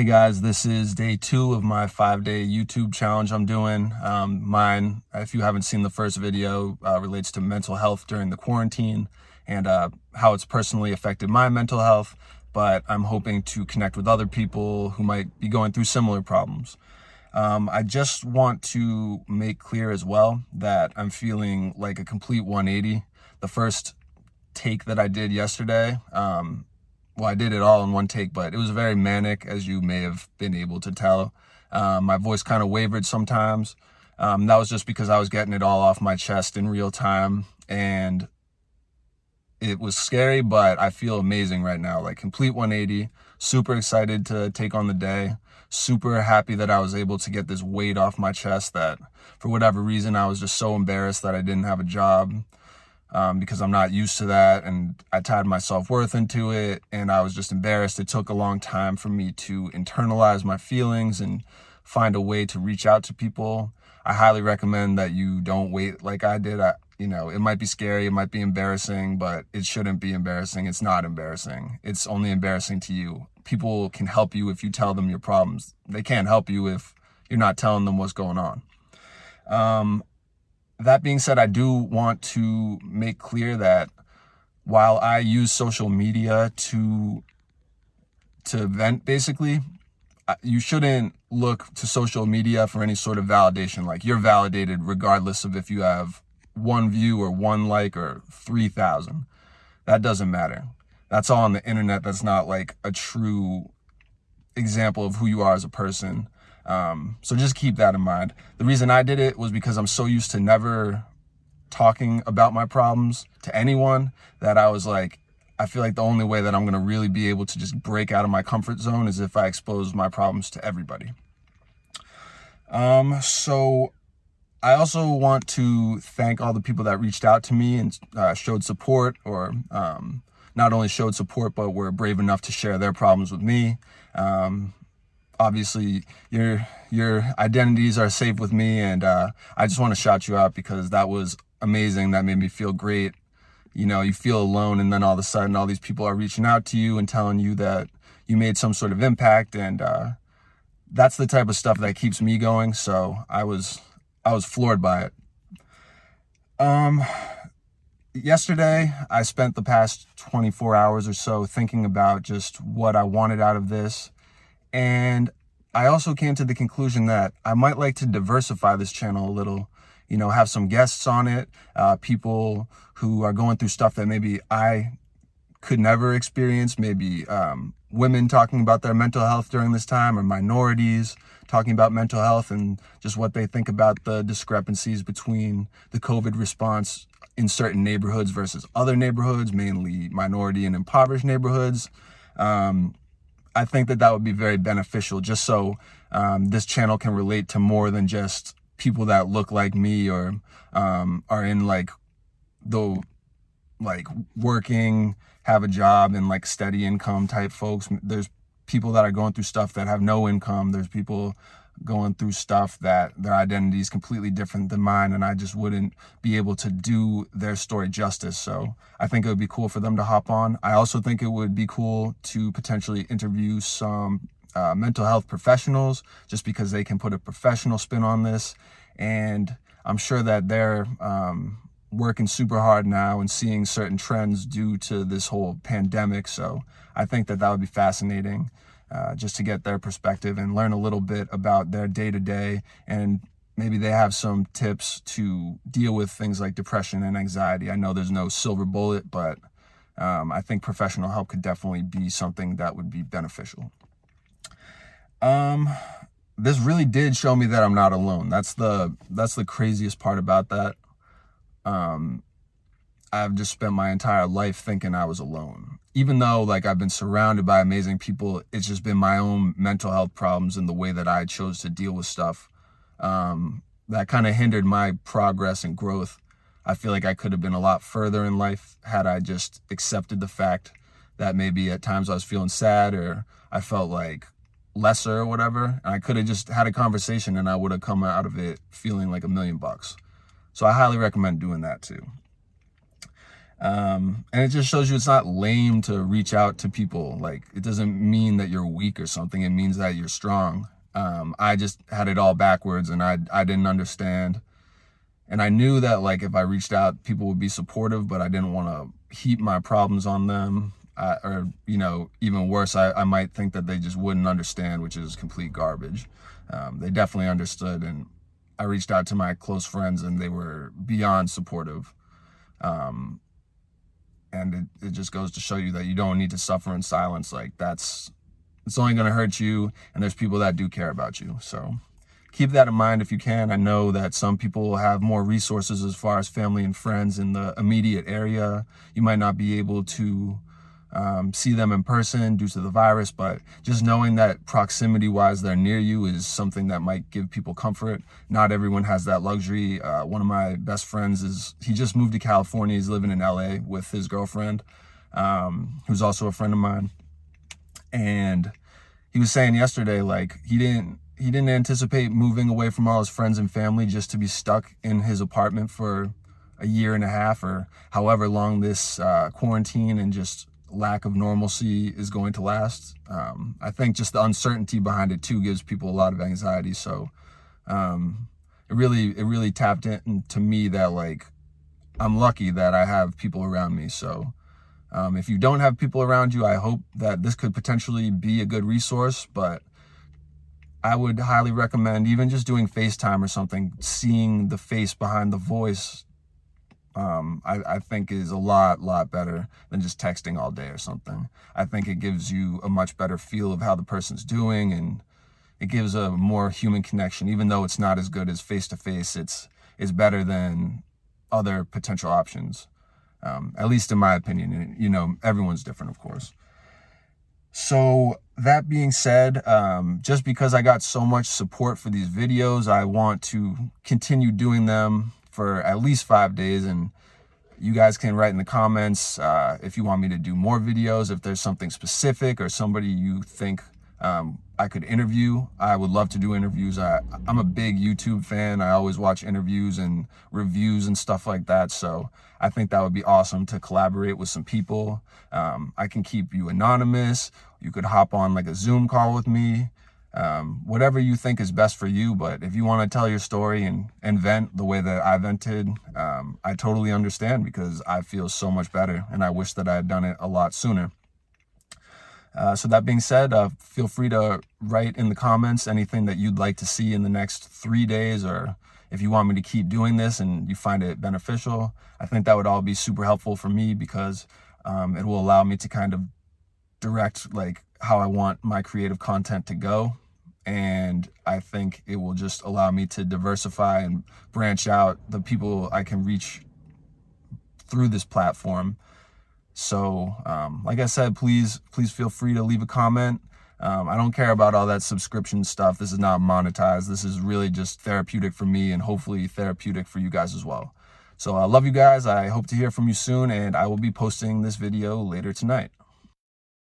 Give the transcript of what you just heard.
Hey guys, this is day two of my five day YouTube challenge I'm doing. Um, mine, if you haven't seen the first video, uh, relates to mental health during the quarantine and uh, how it's personally affected my mental health. But I'm hoping to connect with other people who might be going through similar problems. Um, I just want to make clear as well that I'm feeling like a complete 180. The first take that I did yesterday, um, well, I did it all in one take, but it was very manic, as you may have been able to tell. Um, my voice kind of wavered sometimes. Um, that was just because I was getting it all off my chest in real time. And it was scary, but I feel amazing right now. Like complete 180. Super excited to take on the day. Super happy that I was able to get this weight off my chest that for whatever reason I was just so embarrassed that I didn't have a job um, because I'm not used to that. And I tied my self worth into it and I was just embarrassed. It took a long time for me to internalize my feelings and find a way to reach out to people. I highly recommend that you don't wait like I did. I, you know, it might be scary, it might be embarrassing, but it shouldn't be embarrassing. It's not embarrassing. It's only embarrassing to you. People can help you if you tell them your problems. They can't help you if you're not telling them what's going on. Um, that being said, I do want to make clear that while I use social media to to vent basically, you shouldn't look to social media for any sort of validation. Like you're validated regardless of if you have one view or one like or 3,000. That doesn't matter. That's all on the internet. That's not like a true example of who you are as a person. Um, so just keep that in mind. The reason I did it was because I'm so used to never talking about my problems to anyone that I was like, I feel like the only way that I'm going to really be able to just break out of my comfort zone is if I expose my problems to everybody. Um, so I also want to thank all the people that reached out to me and uh, showed support or um, not only showed support, but were brave enough to share their problems with me. Um, obviously your your identities are safe with me and uh, i just want to shout you out because that was amazing. That made me feel great. You know you feel alone and then all of a sudden all these people are reaching out to you and telling you that you made some sort of impact and uh, that's the type of stuff that keeps me going so i was i was floored by it. Um yesterday i spent the past 24 hours or so thinking about just what i wanted out of this and I also came to the conclusion that I might like to diversify this channel a little, you know, have some guests on it, uh, people who are going through stuff that maybe I could never experience, maybe um, women talking about their mental health during this time, or minorities talking about mental health and just what they think about the discrepancies between the COVID response in certain neighborhoods versus other neighborhoods, mainly minority and impoverished neighborhoods. Um, I think that that would be very beneficial just so um, this channel can relate to more than just people that look like me or um, are in like the like working, have a job and like steady income type folks. There's people that are going through stuff that have no income. There's people going through stuff that their identity is completely different than mine and I just wouldn't be able to do their story justice. So I think it would be cool for them to hop on. I also think it would be cool to potentially interview some uh, mental health professionals just because they can put a professional spin on this. And I'm sure that they're um, working super hard now and seeing certain trends due to this whole pandemic. So I think that that would be fascinating uh, just to get their perspective and learn a little bit about their day to day. And maybe they have some tips to deal with things like depression and anxiety. I know there's no silver bullet, but um, I think professional help could definitely be something that would be beneficial. Um, this really did show me that I'm not alone. That's the that's the craziest part about that. Um, I've just spent my entire life thinking I was alone. Even though like I've been surrounded by amazing people, it's just been my own mental health problems and the way that I chose to deal with stuff um, that kind of hindered my progress and growth. I feel like I could have been a lot further in life had I just accepted the fact that maybe at times I was feeling sad or I felt like lesser or whatever. And I could have just had a conversation and I would have come out of it feeling like a million bucks. So I highly recommend doing that too. Um, and it just shows you it's not lame to reach out to people. Like it doesn't mean that you're weak or something. It means that you're strong. Um, I just had it all backwards and I, I didn't understand. And I knew that like if I reached out, people would be supportive, but I didn't want to heap my problems on them. Uh, or, you know, even worse, I, I might think that they just wouldn't understand, which is complete garbage. Um, they definitely understood. And I reached out to my close friends and they were beyond supportive. Um, and it, it just goes to show you that you don't need to suffer in silence. Like that's, it's only going to hurt you. And there's people that do care about you. So keep that in mind if you can. I know that some people have more resources as far as family and friends in the immediate area. You might not be able to um, see them in person due to the virus, but just knowing that proximity wise they're near you is something that might give people comfort. Not everyone has that luxury. Uh, one of my best friends is, he just moved to California. He's living in LA with his girlfriend, um, who's also a friend of mine. And he was saying yesterday, like, he didn't, he didn't anticipate moving away from all his friends and family just to be stuck in his apartment for a year and a half or however long this uh, quarantine and just lack of normalcy is going to last. Um, I think just the uncertainty behind it too gives people a lot of anxiety. So um, it really it really tapped into me that like I'm lucky that I have people around me. So um, if you don't have people around you, I hope that this could potentially be a good resource. But I would highly recommend even just doing FaceTime or something, seeing the face behind the voice um, I, I think is a lot, lot better than just texting all day or something. I think it gives you a much better feel of how the person's doing and it gives a more human connection, even though it's not as good as face to face. It's, it's better than other potential options. Um, at least in my opinion, you know, everyone's different, of course. So that being said, um, just because I got so much support for these videos, I want to continue doing them for at least five days. And you guys can write in the comments uh, if you want me to do more videos, if there's something specific or somebody you think um, I could interview. I would love to do interviews. I, I'm a big YouTube fan. I always watch interviews and reviews and stuff like that. So I think that would be awesome to collaborate with some people. Um, I can keep you anonymous. You could hop on like a Zoom call with me um, whatever you think is best for you. But if you want to tell your story and, and vent the way that I vented, um, I totally understand because I feel so much better and I wish that I had done it a lot sooner. Uh, so that being said, uh, feel free to write in the comments anything that you'd like to see in the next three days or if you want me to keep doing this and you find it beneficial. I think that would all be super helpful for me because um, it will allow me to kind of direct like how I want my creative content to go. And I think it will just allow me to diversify and branch out the people I can reach through this platform. So, um, like I said, please, please feel free to leave a comment. Um, I don't care about all that subscription stuff. This is not monetized. This is really just therapeutic for me and hopefully therapeutic for you guys as well. So I love you guys. I hope to hear from you soon and I will be posting this video later tonight.